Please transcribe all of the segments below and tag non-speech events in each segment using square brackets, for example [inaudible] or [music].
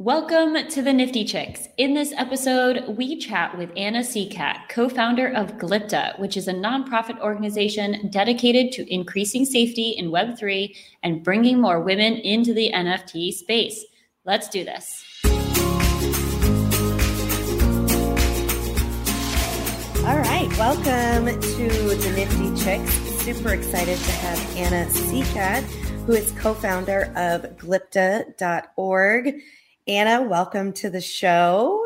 Welcome to the Nifty Chicks. In this episode, we chat with Anna Seacat, co founder of Glypta, which is a nonprofit organization dedicated to increasing safety in Web3 and bringing more women into the NFT space. Let's do this. All right, welcome to the Nifty Chicks. Super excited to have Anna Seacat, who is co founder of glypta.org Anna, welcome to the show.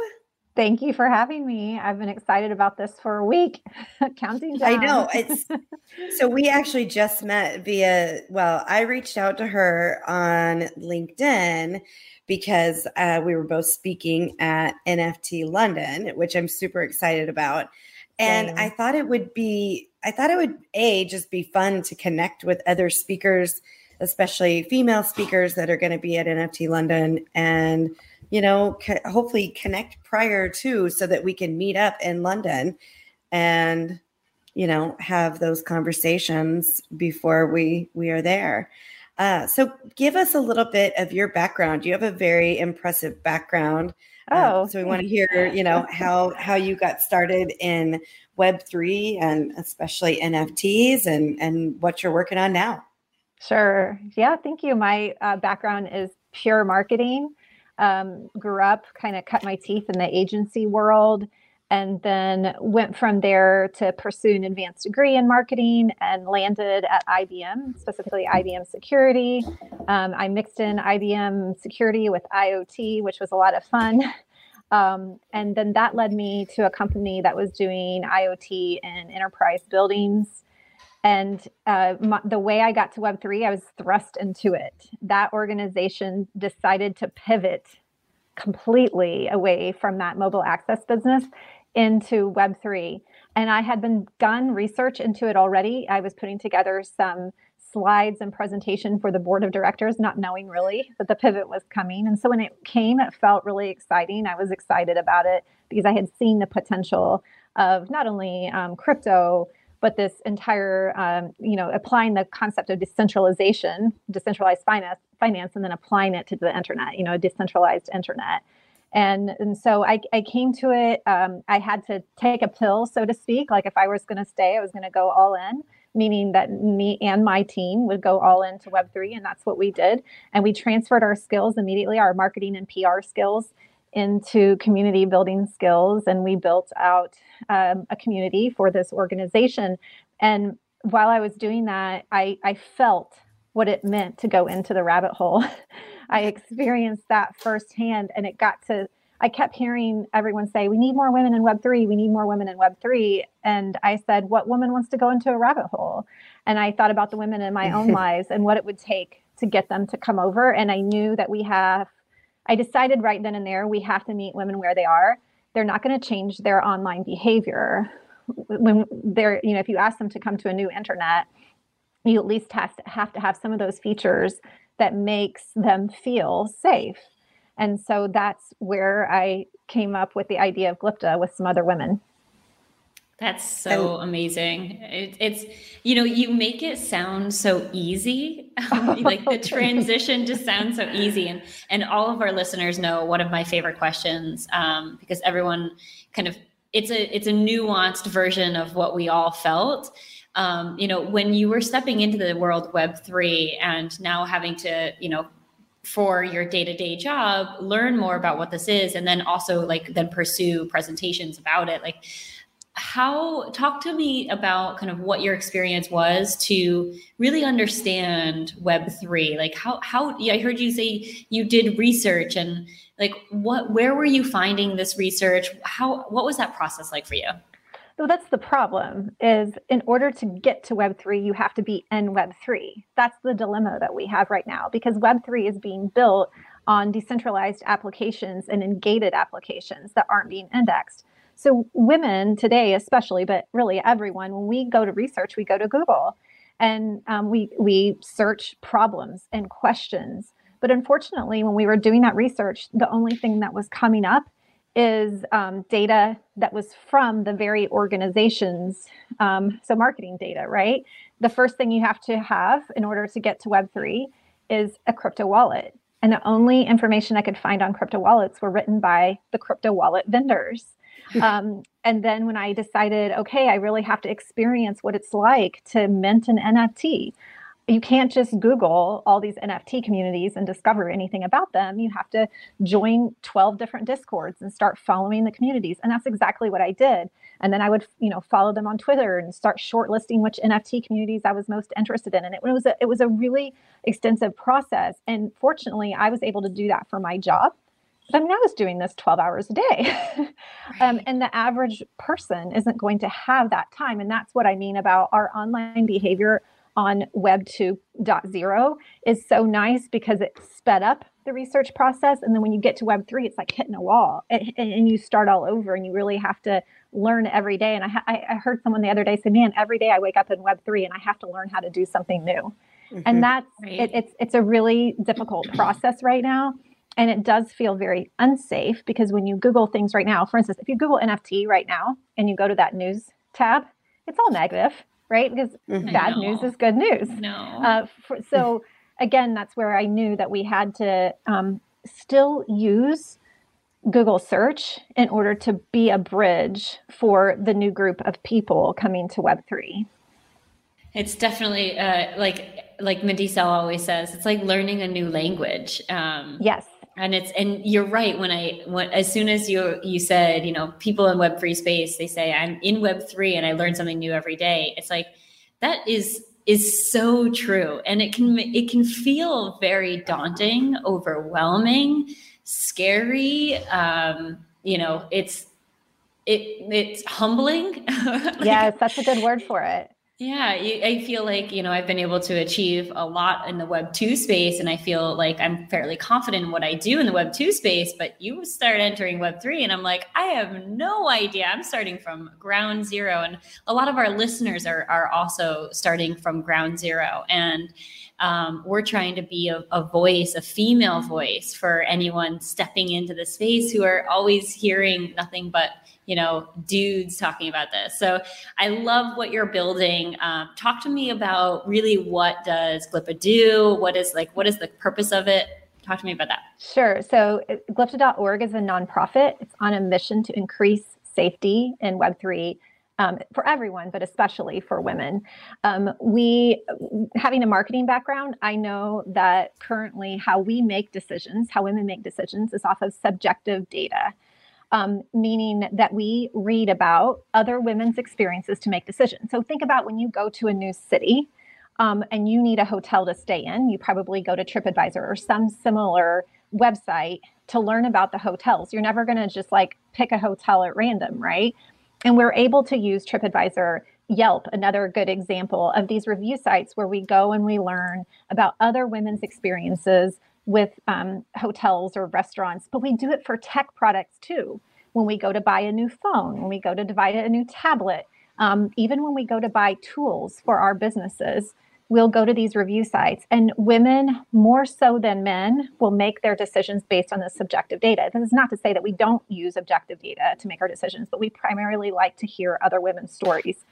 Thank you for having me. I've been excited about this for a week, [laughs] counting down. I know. It's [laughs] so we actually just met via well, I reached out to her on LinkedIn because uh, we were both speaking at NFT London, which I'm super excited about. And Same. I thought it would be I thought it would a just be fun to connect with other speakers especially female speakers that are going to be at NFT London and you know co- hopefully connect prior to so that we can meet up in London and you know have those conversations before we we are there. Uh, so give us a little bit of your background. You have a very impressive background. Uh, oh, so we want to hear, you know, [laughs] how how you got started in Web three and especially NFTs and and what you're working on now. Sure. Yeah, thank you. My uh, background is pure marketing. Um, grew up, kind of cut my teeth in the agency world, and then went from there to pursue an advanced degree in marketing and landed at IBM, specifically IBM Security. Um, I mixed in IBM Security with IoT, which was a lot of fun. [laughs] Um, and then that led me to a company that was doing IoT in enterprise buildings and uh, my, the way I got to Web3, I was thrust into it. That organization decided to pivot completely away from that mobile access business into Web3. And I had been done research into it already. I was putting together some slides and presentation for the board of directors, not knowing really that the pivot was coming. And so when it came, it felt really exciting. I was excited about it because I had seen the potential of not only um, crypto but this entire um, you know applying the concept of decentralization decentralized finance finance and then applying it to the internet you know a decentralized internet. And and so I, I came to it um, i had to take a pill so to speak. Like if i was going to stay i was going to go all in meaning that me and my team would go all into web3 and that's what we did. And we transferred our skills immediately our marketing and pr skills into community building skills and we built out um, a community for this organization. And while i was doing that i, I felt what it meant to go into the rabbit hole. [laughs] I experienced that firsthand and it got to i kept hearing everyone say we need more women in web3 we need more women in web3 and i said what woman wants to go into a rabbit hole? And i thought about the women in my own [laughs] lives and what it would take to get them to come over. And i knew that we have I decided right then and there we have to meet women where they are. They're not going to change their online behavior. When they're, you know, if you ask them to come to a new internet, you at least have to have to have some of those features that makes them feel safe. And so that's where I came up with the idea of Glypta with some other women. That's so amazing. It, it's, you know, you make it sound so easy. [laughs] like the transition just sounds so easy. And, and all of our listeners know one of my favorite questions um, because everyone kind of, it's a, it's a nuanced version of what we all felt. Um, you know, when you were stepping into the world web three and now having to, you know, for your day-to-day job, learn more about what this is, and then also like then pursue presentations about it. Like, how talk to me about kind of what your experience was to really understand web3 like how how i heard you say you did research and like what where were you finding this research? How what was that process like for you? So that's the problem is in order to get to web3 you have to be in web3 that's the dilemma that we have right now because web3 is being built on decentralized applications and in gated applications that aren't being indexed so, women today, especially, but really everyone, when we go to research, we go to Google and um, we, we search problems and questions. But unfortunately, when we were doing that research, the only thing that was coming up is um, data that was from the very organizations. Um, so, marketing data, right? The first thing you have to have in order to get to Web3 is a crypto wallet And the only information I could find on crypto wallets were written by the crypto wallet vendors. Um, and then when I decided, okay, I really have to experience what it's like to mint an NFT you can't just Google all these NFT communities and discover anything about them. You have to join 12 different discords and start following the communities. And that's exactly what I did. And then I would, you know, follow them on Twitter and start shortlisting which NFT communities I was most interested in. And it was a, it was a really extensive process. And fortunately, I was able to do that for my job. I mean, I was doing this 12 hours a day. [laughs] um, and the average person isn't going to have that time. And that's what I mean about our online behavior on Web 2.0 is so nice because it sped up the research process. And then when you get to Web 3, it's like hitting a wall and, and you start all over and you really have to learn every day. And I, I, heard someone the other day say, man, every day I wake up in Web 3 and I have to learn how to do something new. Mm-hmm. And that's right. it, it's it's a really difficult process right now. And it does feel very unsafe because when you Google things right now, for instance, if you Google NFT right now and you go to that news tab, it's all negative right? Because mm-hmm. bad news is good news. No. Uh, for, so [laughs] again, that's where I knew that we had to um, still use Google search in order to be a bridge for the new group of people coming to Web3. It's definitely uh, like like Mandisa always says, it's like learning a new language. Um, yes and it's and you're right when i when, as soon as you you said you know people in web free space they say i'm in web 3 and i learn something new every day. It's like that is is so true. And it can it can feel very daunting overwhelming scary um you know it's it it's humbling. [laughs] Yeah that's a good word for it yeah, I feel like, you know, I've been able to achieve a lot in the Web 2 space, and I feel like I'm fairly confident in what I do in the Web 2 space. But you start entering Web 3, and I'm like, I have no idea. I'm starting from ground zero. And a lot of our listeners are, are also starting from ground zero. And um, we're trying to be a, a voice, a female voice for anyone stepping into the space who are always hearing nothing but you know, dudes talking about this. So I love what you're building. Um, talk to me about really what does Glypta do? What is like, what is the purpose of it? Talk to me about that. Sure. So Glypta.org is a nonprofit. It's on a mission to increase safety in Web3 um, for everyone, but especially for women. Um, we, having a marketing background, I know that currently how we make decisions, how women make decisions, is off of subjective data um, meaning that we read about other women's experiences to make decisions. So think about when you go to a new city um, and you need a hotel to stay in, you probably go to TripAdvisor or some similar website to learn about the hotels. You're never going to just like pick a hotel at random, right? And we're able to use TripAdvisor Yelp, another good example of these review sites where we go and we learn about other women's experiences with um, hotels or restaurants, but we do it for tech products too. When we go to buy a new phone, when we go to buy a new tablet, um, even when we go to buy tools for our businesses, we'll go to these review sites. And women, more so than men, will make their decisions based on the subjective data. This is not to say that we don't use objective data to make our decisions, but we primarily like to hear other women's stories.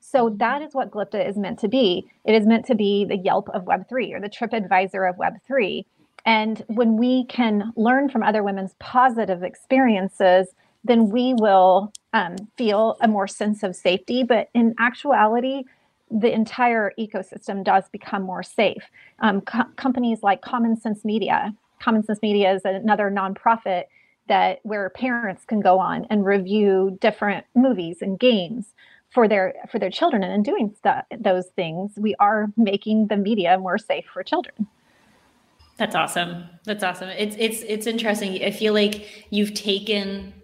So that is what Glypta is meant to be. It is meant to be the Yelp of Web3 or the TripAdvisor of Web3. And when we can learn from other women's positive experiences, then we will um, feel a more sense of safety. But in actuality, the entire ecosystem does become more safe. Um, co- companies like Common Sense Media, Common Sense Media is another nonprofit that where parents can go on and review different movies and games for their for their children. And in doing st- those things, we are making the media more safe for children. That's awesome. That's awesome. It's it's it's interesting. I feel like you've taken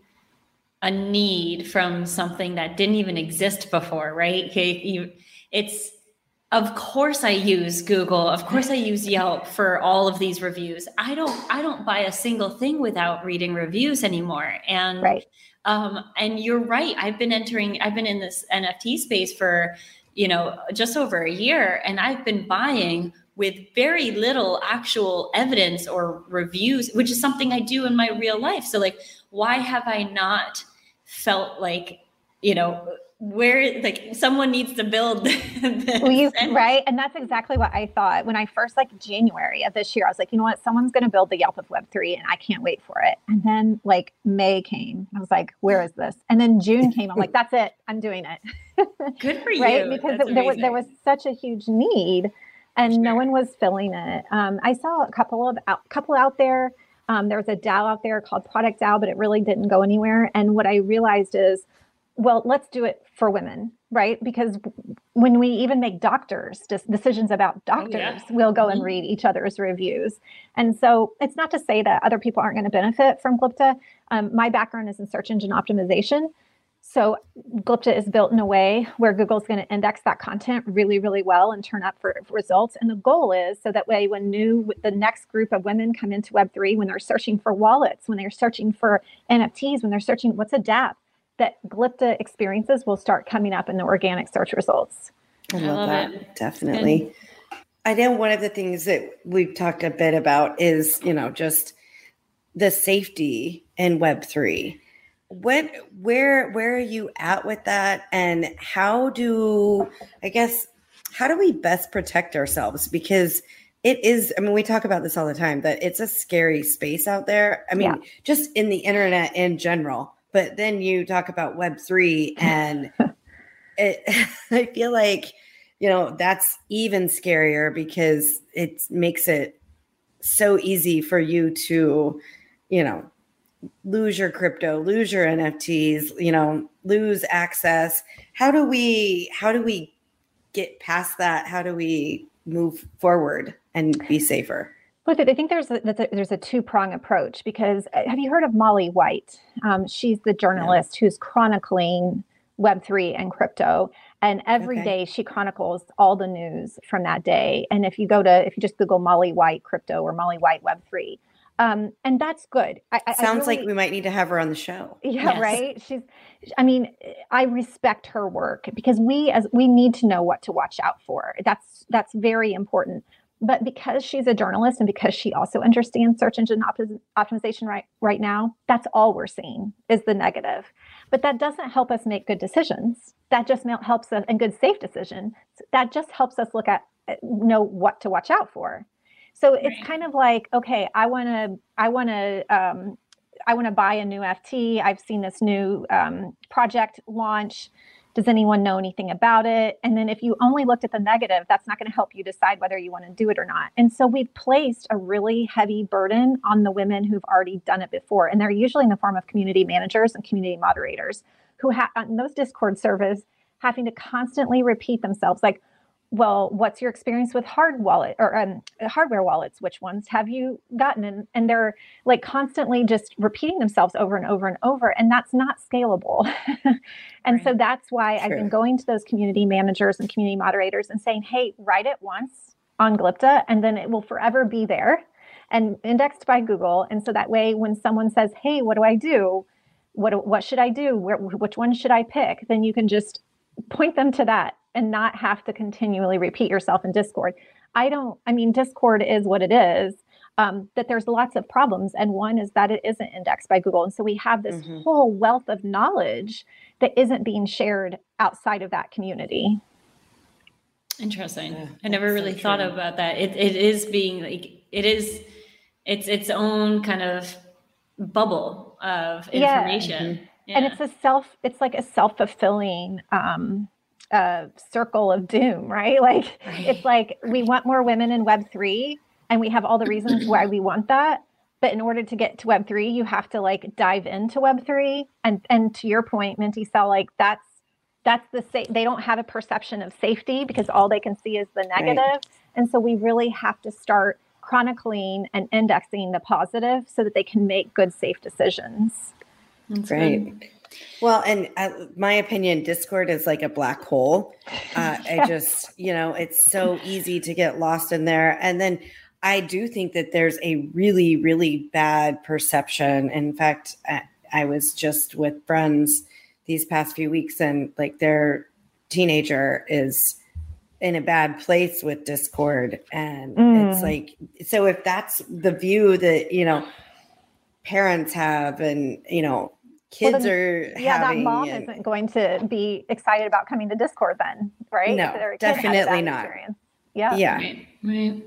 a need from something that didn't even exist before, right? Okay, you it's of course I use Google. Of course I use Yelp for all of these reviews. I don't I don't buy a single thing without reading reviews anymore. And right. um and you're right. I've been entering I've been in this NFT space for, you know, just over a year and I've been buying with very little actual evidence or reviews, which is something I do in my real life. So, like, why have I not felt like, you know, where like someone needs to build [laughs] this. right? And that's exactly what i thought. When i first like january of this year i was like you know what? Someone's going to build the yelp of web3 and i can't wait for it. And then like may came. I was like where is this? And then june [laughs] came. I'm like that's it. I'm doing it. Good for [laughs] you. Right because there was there was such a huge need and no one was filling it um, i saw a couple of out, couple out there um, there was a DAO out there called Product DAO, but it really didn't go anywhere. And what I realized is well, let's do it for women, right? Because when we even make doctors decisions about doctors, oh, yeah. we'll go and mm-hmm. read each other's reviews. And so it's not to say that other people aren't going to benefit from Glypta. Um, my background is in search engine optimization. So Glypta is built in a way where Google's going to index that content really, really well and turn up for, for results. And the goal is so that way when new the next group of women come into Web3, when they're searching for wallets, when they're searching for NFTs, when they're searching what's a DApp, that Glypta experiences will start coming up in the organic search results. I love, I love that. It. Definitely. And- I know one of the things that we've talked a bit about is, you know, just the safety in Web3. When where where are you at with that? And how do I guess how do we best protect ourselves? Because it is i mean we talk about this all the time that it's a scary space out there. I mean yeah. just in the internet in general but then you talk about Web3 and [laughs] it, [laughs] I feel like, you know, that's even scarier because it makes it so easy for you to, you know, lose your crypto, lose your NFTs, you know, lose access. How do we how do we get past that? How do we move forward and be safer? Look, I think there's a, there's a two prong approach because uh, have you heard of Molly White? Um, she's the journalist who's chronicling Web3 and crypto. And every okay. day she chronicles all the news from that day. And if you go to, if you just Google Molly White crypto or Molly White Web3, um, and that's good. I, Sounds really, like we might need to have her on the show. Yeah, yes. right. She's. I mean, I respect her work because we as we need to know what to watch out for. That's that's very important. But because she's a journalist and because she also understands search engine optimization right, right now, that's all we're seeing is the negative. But that doesn't help us make good decisions. That just helps us and good safe decision. That just helps us look at uh, know what to watch out for. So it's kind of like, okay, I want to, I want to, um, I want to buy a new FT. I've seen this new um, project launch does anyone know anything about it? And then if you only looked at the negative, that's not going to help you decide whether you want to do it or not. And so we've placed a really heavy burden on the women who've already done it before. And they're usually in the form of community managers and community moderators who have on those Discord servers having to constantly repeat themselves like, well, what's your experience with hard wallet or um, hardware wallets? Which ones have you gotten? And, and they're like constantly just repeating themselves over and over and over. And that's not scalable. [laughs] and right. so that's why I've been going to those community managers and community moderators and saying, hey, write it once on Glypta, and then it will forever be there and indexed by Google. And so that way, when someone says, hey, what do I do? What, what should I do? Where, which one should I pick? Then you can just point them to that and not have to continually repeat yourself in Discord. I don't, I mean, Discord is what it is. Um, that there's lots of problems. And one is that it isn't indexed by Google. And so we have this mm-hmm. whole wealth of knowledge that isn't being shared outside of that community. Interesting. Yeah, I never really so thought about that. It, it is being like, it is, it's its own kind of bubble of information. Yeah. Mm-hmm. Yeah. And it's a self, it's like a self fulfilling um, a circle of doom, right? [laughs] Like right. it's like we want more women in Web three, and we have all the reasons why we want that. But in order to get to Web three, you have to like dive into Web three, and and to your point, Minty Cell, like that's that's the sa- they don't have a perception of safety because all they can see is the negative. Right. and so we really have to start chronicling and indexing the positive so that they can make good, safe decisions. That's right. Good. Well, and uh, my opinion, Discord is like a black hole. Uh, [laughs] I just, you know, it's so easy to get lost in there. And then I do think that there's a really, really bad perception. In fact, I was just with friends these past few weeks, and like their teenager is in a bad place with Discord. And mm. it's like, so if that's the view that, you know, parents have and, you know, kids well, are yeah that mom and, isn't going to be excited about coming to discord then right no definitely not experience. yeah yeah right, right.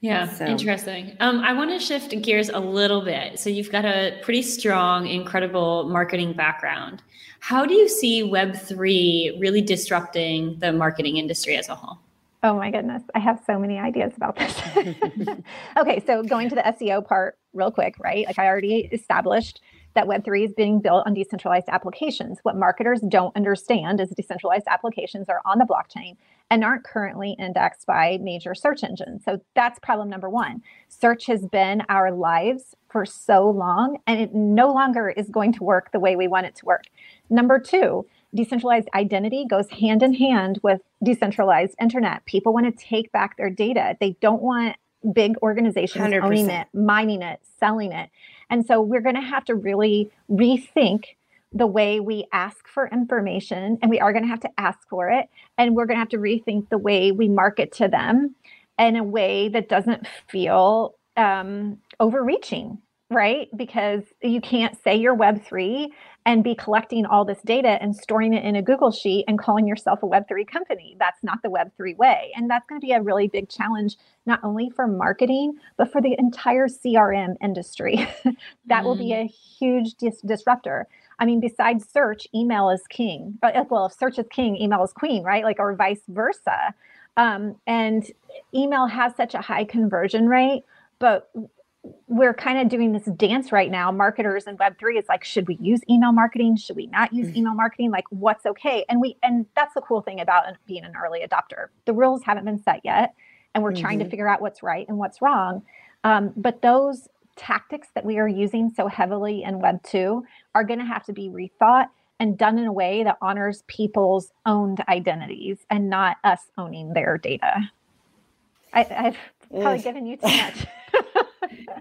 Yeah, so. interesting. Um, I want to shift gears a little bit. So you've got a pretty strong, incredible marketing background. How do you see Web3 really disrupting the marketing industry as a whole? Oh my goodness, I have so many ideas about this. [laughs] okay, so going to the SEO part real quick, right? Like I already established that Web3 is being built on decentralized applications. What marketers don't understand is decentralized applications are on the blockchain and aren't currently indexed by major search engines. So that's problem number one. Search has been our lives for so long, and it no longer is going to work the way we want it to work. Number two, decentralized identity goes hand in hand with decentralized internet. People want to take back their data. They don't want big organizations 100%. owning it, mining it, selling it. And so we're going to have to really rethink the way we ask for information, and we are going to have to ask for it. And we're going to have to rethink the way we market to them in a way that doesn't feel um, overreaching right? Because you can't say you're Web3 and be collecting all this data and storing it in a Google Sheet and calling yourself a Web3 company. That's not the Web3 way. And that's going to be a really big challenge, not only for marketing, but for the entire CRM industry. [laughs] that mm. will be mm. a huge dis- disruptor. I mean, besides search, email is king. Uh, well, if search is king, email is queen, right? Like, or vice versa. Um, and email has such a high conversion rate, but we're kind of doing this dance right now. Marketers and web3 is like should we use email marketing? Should we not use email marketing? Like what's okay? And we and that's the cool thing about being an early adopter. The rules haven't been set yet and we're mm-hmm. trying to mm-hmm. figure out what's right and what's wrong. Um, but those tactics that we are using so heavily in web 2 are going to have to be rethought and done in a way that honors people's owned identities and not us owning their data. I, have probably given you too much [laughs]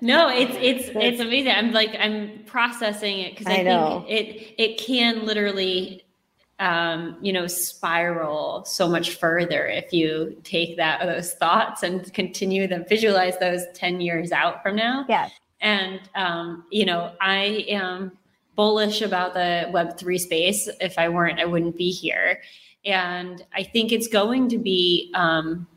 no, it's it's it's amazing. I'm like I'm processing it because I, I think it it can literally um, you know, spiral so much further if you take that those thoughts and continue them, visualize those 10 years out from now. Yes. And um, you know, I am bullish about the web3 space. If I weren't, I wouldn't be here. And I think it's going to be um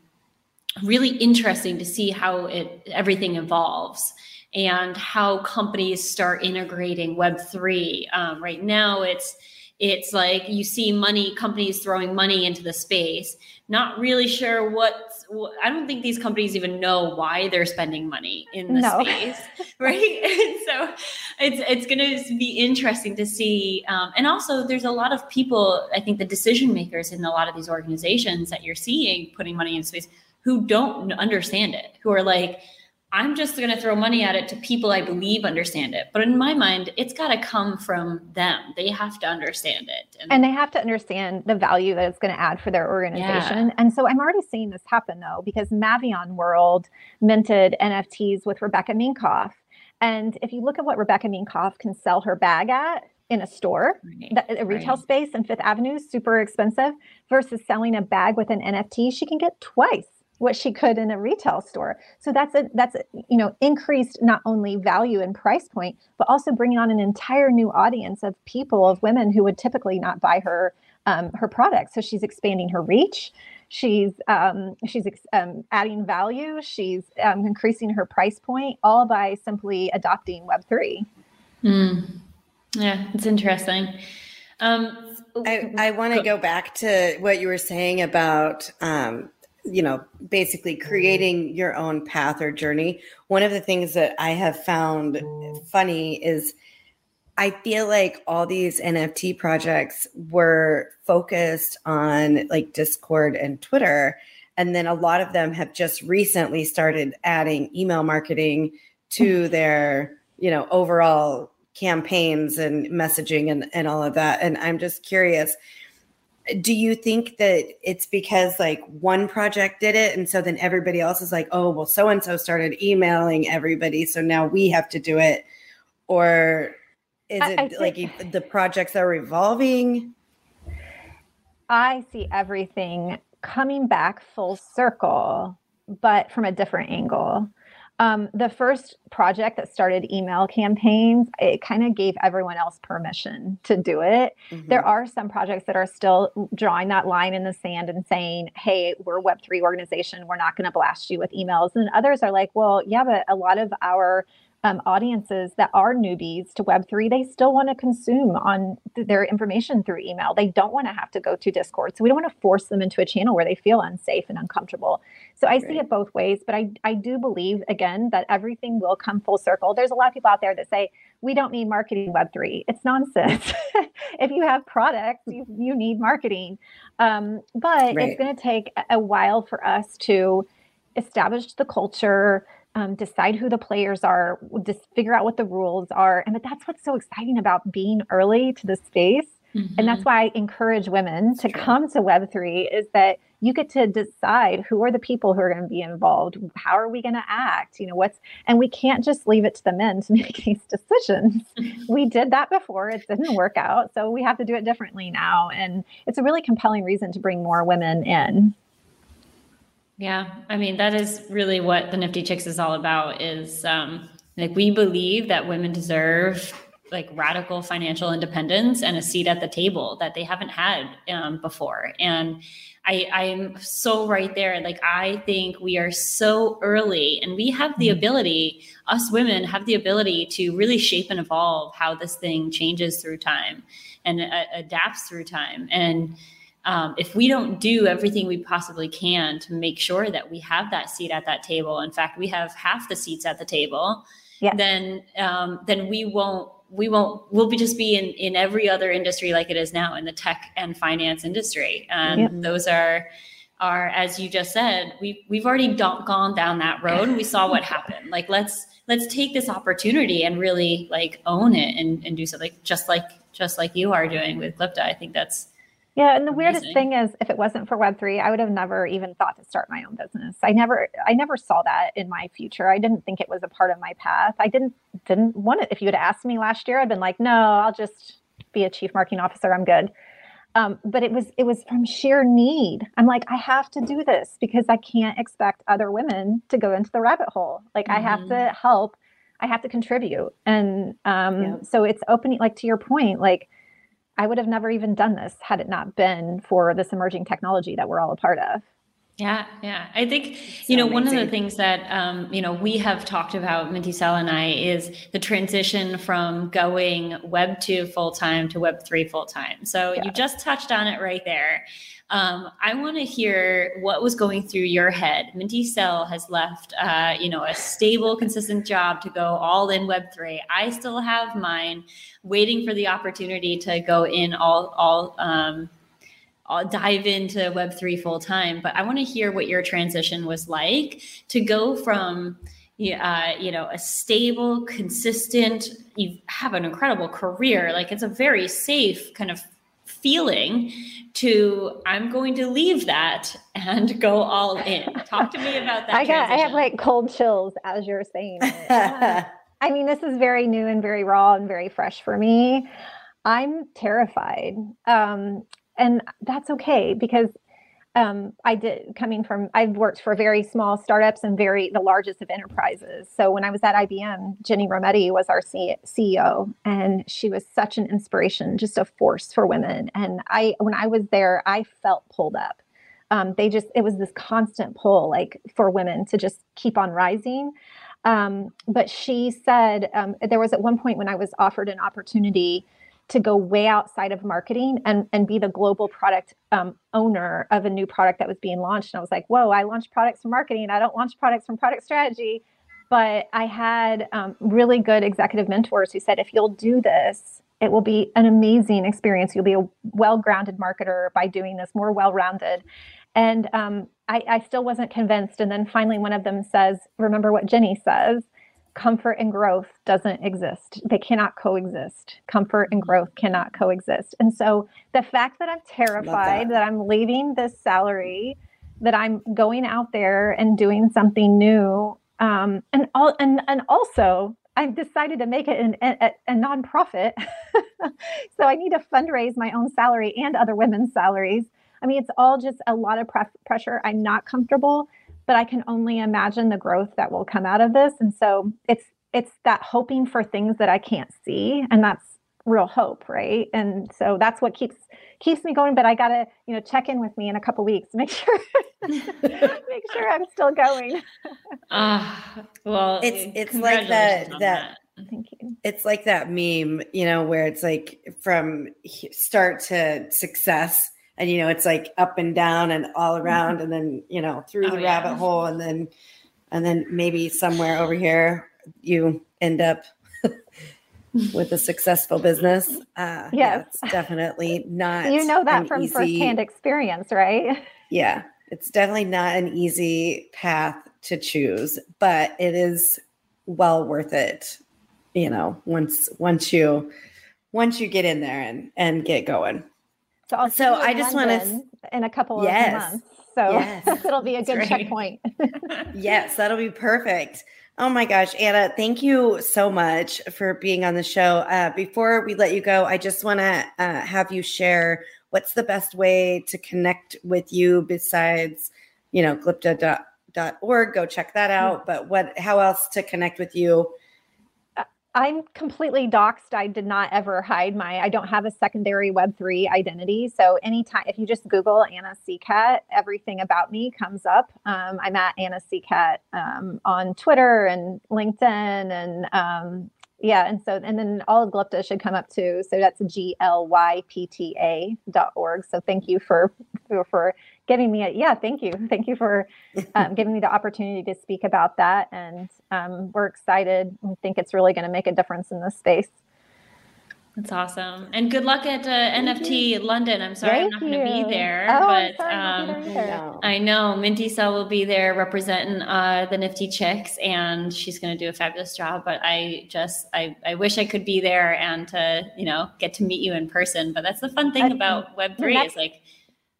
really interesting to see how it everything evolves and how companies start integrating web3 um, right now it's it's like you see money companies throwing money into the space. Not really sure what i don't think these companies even know why they're spending money in the no. space [laughs] right? And so it's it's going to be interesting to see um, and also there's a lot of people i think the decision makers in a lot of these organizations that you're seeing putting money in space who don't understand it, who are like, I'm just going to throw money at it to people I believe understand it. But in my mind, it's got to come from them. They have to understand it. And, and, they have to understand the value that it's going to add for their organization. Yeah. And so I'm already seeing this happen though, because Mavion World minted NFTs with Rebecca Minkoff. And if you look at what Rebecca Minkoff can sell her bag at, in a store, right, a retail right. space in Fifth Avenue super expensive versus selling a bag with an NFT, she can get twice what she could in a retail store. So that's a that's a, you know increased not only value and price point, but also bringing on an entire new audience of people of women who would typically not buy her um, her products. So she's expanding her reach. She's um, she's um, adding value. She's um, increasing her price point, all by simply adopting Web three. Mm. Yeah, it's interesting. Um, I, I want to go back to what you were saying about um, you know, basically mm-hmm. creating your own path or journey. One of the things that I have found mm-hmm. funny is I feel like all these NFT projects were focused on like Discord and Twitter. And then a lot of them have just recently started adding email marketing to mm-hmm. their, you know, overall campaigns and messaging and, and all of that. And I'm just curious do you think that it's because like one project did it and so then everybody else is like oh well so and so started emailing everybody so now we have to do it or is it I, like the projects are evolving i see everything coming back full circle but from a different angle Um, the first project that started email campaigns, it kind of gave everyone else permission to do it. Mm-hmm. There are some projects that are still drawing that line in the sand and saying, hey, we're Web3 organization. We're not going to blast you with emails. And others are like, well, yeah, but a lot of our um, audiences that are newbies to Web3, they still want to consume on th- their information through email. They don't want to have to go to Discord. So we don't want to force them into a channel where they feel unsafe and uncomfortable. So I right. see it both ways, but I, I do believe, again, that everything will come full circle. There's a lot of people out there that say, we don't need marketing Web3. It's nonsense. [laughs] if you have products, you, you need marketing. Um, but right. it's going to take a while for us to establish the culture um, decide who the players are, just figure out what the rules are. And but that's what's so exciting about being early to the space. Mm-hmm. And that's mm-hmm. why I encourage women to come to Web3 is that you get to decide who are the people who are going to be involved. How are we going to act? You know, what's, and we can't just leave it to the men to [laughs] make these decisions. [laughs] we did that before, it didn't work out. So we have to do it differently now. And it's a really compelling reason to bring more women in. Yeah, I mean that is really what the Nifty Chicks is all about. Is um, like we believe that women deserve like radical financial independence and a seat at the table that they haven't had um, before. And I, I'm so right there. Like I think we are so early, and we have the mm-hmm. ability. Us women have the ability to really shape and evolve how this thing changes through time and uh, adapts through time. And um, if we don't do everything we possibly can to make sure that we have that seat at that table, in fact, we have half the seats at the table, yeah. then um, then we won't we won't we'll be just be in in every other industry like it is now in the tech and finance industry, and those are are as you just said we we've already gone down that road and we saw what happened. Like let's let's take this opportunity and really like own it and, and do something just like just like you are doing with Glypta. I think that's yeah, and the weirdest thing is if it wasn't for web3, I would have never even thought to start my own business. I never I never saw that in my future. I didn't think it was a part of my path. I didn't didn't want it. If you had asked me last year, I'd been like, "No, I'll just be a chief marketing officer. I'm good." Um, but it was it was from sheer need. I'm like, I have to do this because I can't expect other women to go into the rabbit hole. Like mm-hmm. I have to mm-hmm. help. I have to contribute. And um, yeah. so it's opening like to your point, like I would have never even done this had it not been for this emerging technology that we're all a part of. Yeah, yeah. I think, so you know, amazing. one of the things that, um, you know, we have talked about, Minty Cell and I, is the transition from going Web 2 full time to Web 3 full time. So yeah. you just touched on it right there. Um, I want to hear what was going through your head. Minty Cell has left, uh, you know, a stable, consistent job to go all in Web three. I still have mine, waiting for the opportunity to go in all all. Um, I'll dive into Web three full time, but I want to hear what your transition was like to go from uh, you know, a stable, consistent, you have an incredible career. Like it's a very safe kind of feeling to I'm going to leave that and go all in. Talk to me about that. I got transition. I have like cold chills as you're saying it. I mean, this is very new and very raw and very fresh for me. I'm terrified. Um, and that's okay because um, I did coming from I've worked for very small startups and very the largest of enterprises. So when I was at IBM, Ginni Rometty was our C- CEO, and she was such an inspiration, just a force for women. And I when I was there, I felt pulled up. Um, they just it was this constant pull, like for women to just keep on rising. Um, but she said um, there was at one point when I was offered an opportunity to go way outside of marketing and, and be the global product um, owner of a new product that was being launched. And I was like, whoa, I launched products from marketing. I don't launch products from product strategy. But I had um, really good executive mentors who said, if you'll do this, it will be an amazing experience. You'll be a well grounded marketer by doing this, more well rounded. And um, I, I still wasn't convinced. And then finally, one of them says, remember what Ginni says comfort and growth doesn't exist. They cannot coexist. Comfort and growth cannot coexist. And so the fact that I'm terrified that. that. I'm leaving this salary, that I'm going out there and doing something new, um, and all and and also I've decided to make it an, a, a nonprofit. [laughs] so I need to fundraise my own salary and other women's salaries. I mean, it's all just a lot of pre- pressure. I'm not comfortable but I can only imagine the growth that will come out of this. And so it's it's that hoping for things that I can't see, and that's real hope, right? And so that's what keeps keeps me going. But I gotta, you know, check in with me in a couple weeks, [laughs] make sure make sure I'm still going. [laughs] Ah, uh, well, it's it's like that that. that. Thank you. It's like that meme, you know, where it's like from start to success and you know it's like up and down and all mm-hmm. around and then you know through oh, the yeah. rabbit hole and then and then maybe somewhere over here you end up [laughs] with a successful business uh yes. yeah it's definitely not you know that from easy, firsthand experience right yeah it's definitely not an easy path to choose but it is well worth it you know once once you once you get in there and and get going so, I'll so I just want to in a couple yes. of months. So yes. [laughs] it'll be a good checkpoint. [laughs] yes, that'll be perfect. Oh my gosh, Anna, thank you so much for being on the show. Uh, before we let you go, I just want to uh, have you share what's the best way to connect with you besides, you know, glypta.org. Go check that out. Mm-hmm. But what, how else to connect with you I'm completely doxxed. I did not ever hide my, I don't have a secondary Web3 identity. So anytime, if you just Google Anna Seacat, everything about me comes up. Um, I'm at Anna Seacat um, on Twitter and LinkedIn and um, yeah. And so, and then all of Glypta should come up too. So that's G L Y P T A dot org. So thank you for, for, for giving me a yeah thank you. [laughs] Thank you for um, [laughs] giving me the opportunity to speak about that. And um, we're excited. We think it's really going to make a difference in this space. That's awesome. And good luck at uh, nft london. I'm sorry thank i'm not going to be there oh, but um, i know minty cell will be there representing uh, the nifty chicks and she's going to do a fabulous job but i just I, I wish i could be there and to you know get to meet you in person but that's the fun thing uh, about [laughs] web3 is like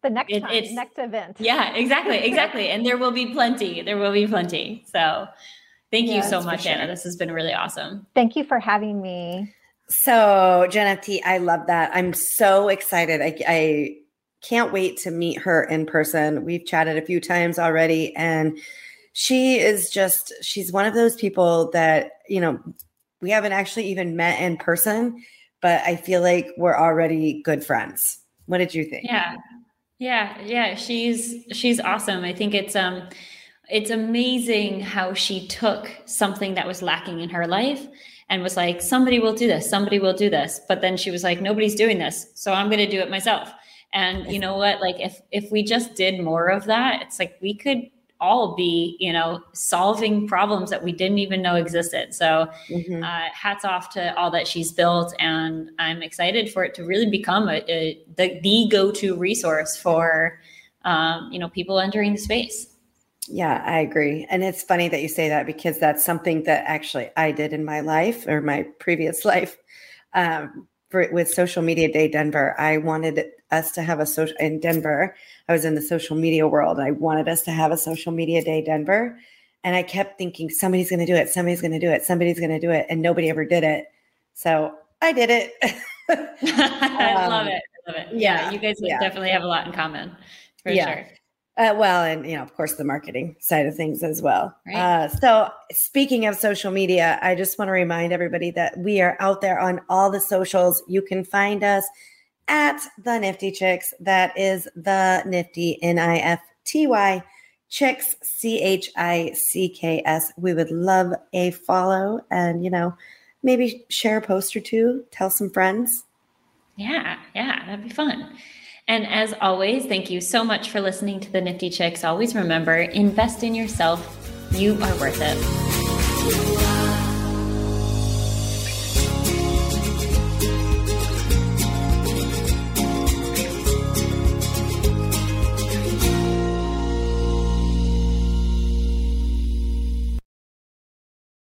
the next it, time, it's, next event. Yeah, exactly, [laughs] exactly. and there will be plenty. There will be plenty. So thank you so much, sure. Anna. This has been really awesome. Thank you for having me. So Jen FT, I love that. I'm so excited. I, I can't wait to meet her in person. We've chatted a few times already, and she is just, she's one of those people that, you know, we haven't actually even met in person, but I feel like we're already good friends. What did you think? Yeah, yeah, yeah, she's she's awesome. I think it's um it's amazing how she took something that was lacking in her life and was like somebody will do this, somebody will do this. But then she was like nobody's doing this, so I'm going to do it myself. And you know what? Like if if we just did more of that, it's like we could all be, you know, solving problems that we didn't even know existed. So, mm-hmm. uh, hats off to all that she's built, and I'm excited for it to really become a, a the, the go-to resource for, um, you know, people entering the space. Yeah, I agree. And it's funny that you say that because that's something that actually I did in my life or my previous [laughs] life. Um, for, with Social Media Day Denver, I wanted us to have a social in Denver. I was in the social media world. I wanted us to have a social media day Denver. And I kept thinking somebody's going to do it, somebody's going to do it, somebody's going to do it, and nobody ever did it. So I did it. [laughs] [laughs] I um, love it. I love it. Yeah, yeah you guys yeah. definitely have a lot in common for yeah. sure. Uh, well, and you know, of course, the marketing side of things as well. Right. Uh, so, speaking of social media, I just want to remind everybody that we are out there on all the socials. You can find us at the Nifty Chicks. That is the Nifty N I F T Y Chicks C H I C K S. We would love a follow and you know maybe share a post or two. Tell some friends. Yeah, yeah, that'd be fun. And as always, thank you so much for listening to the Nifty Chicks. Always remember invest in yourself. You are worth it.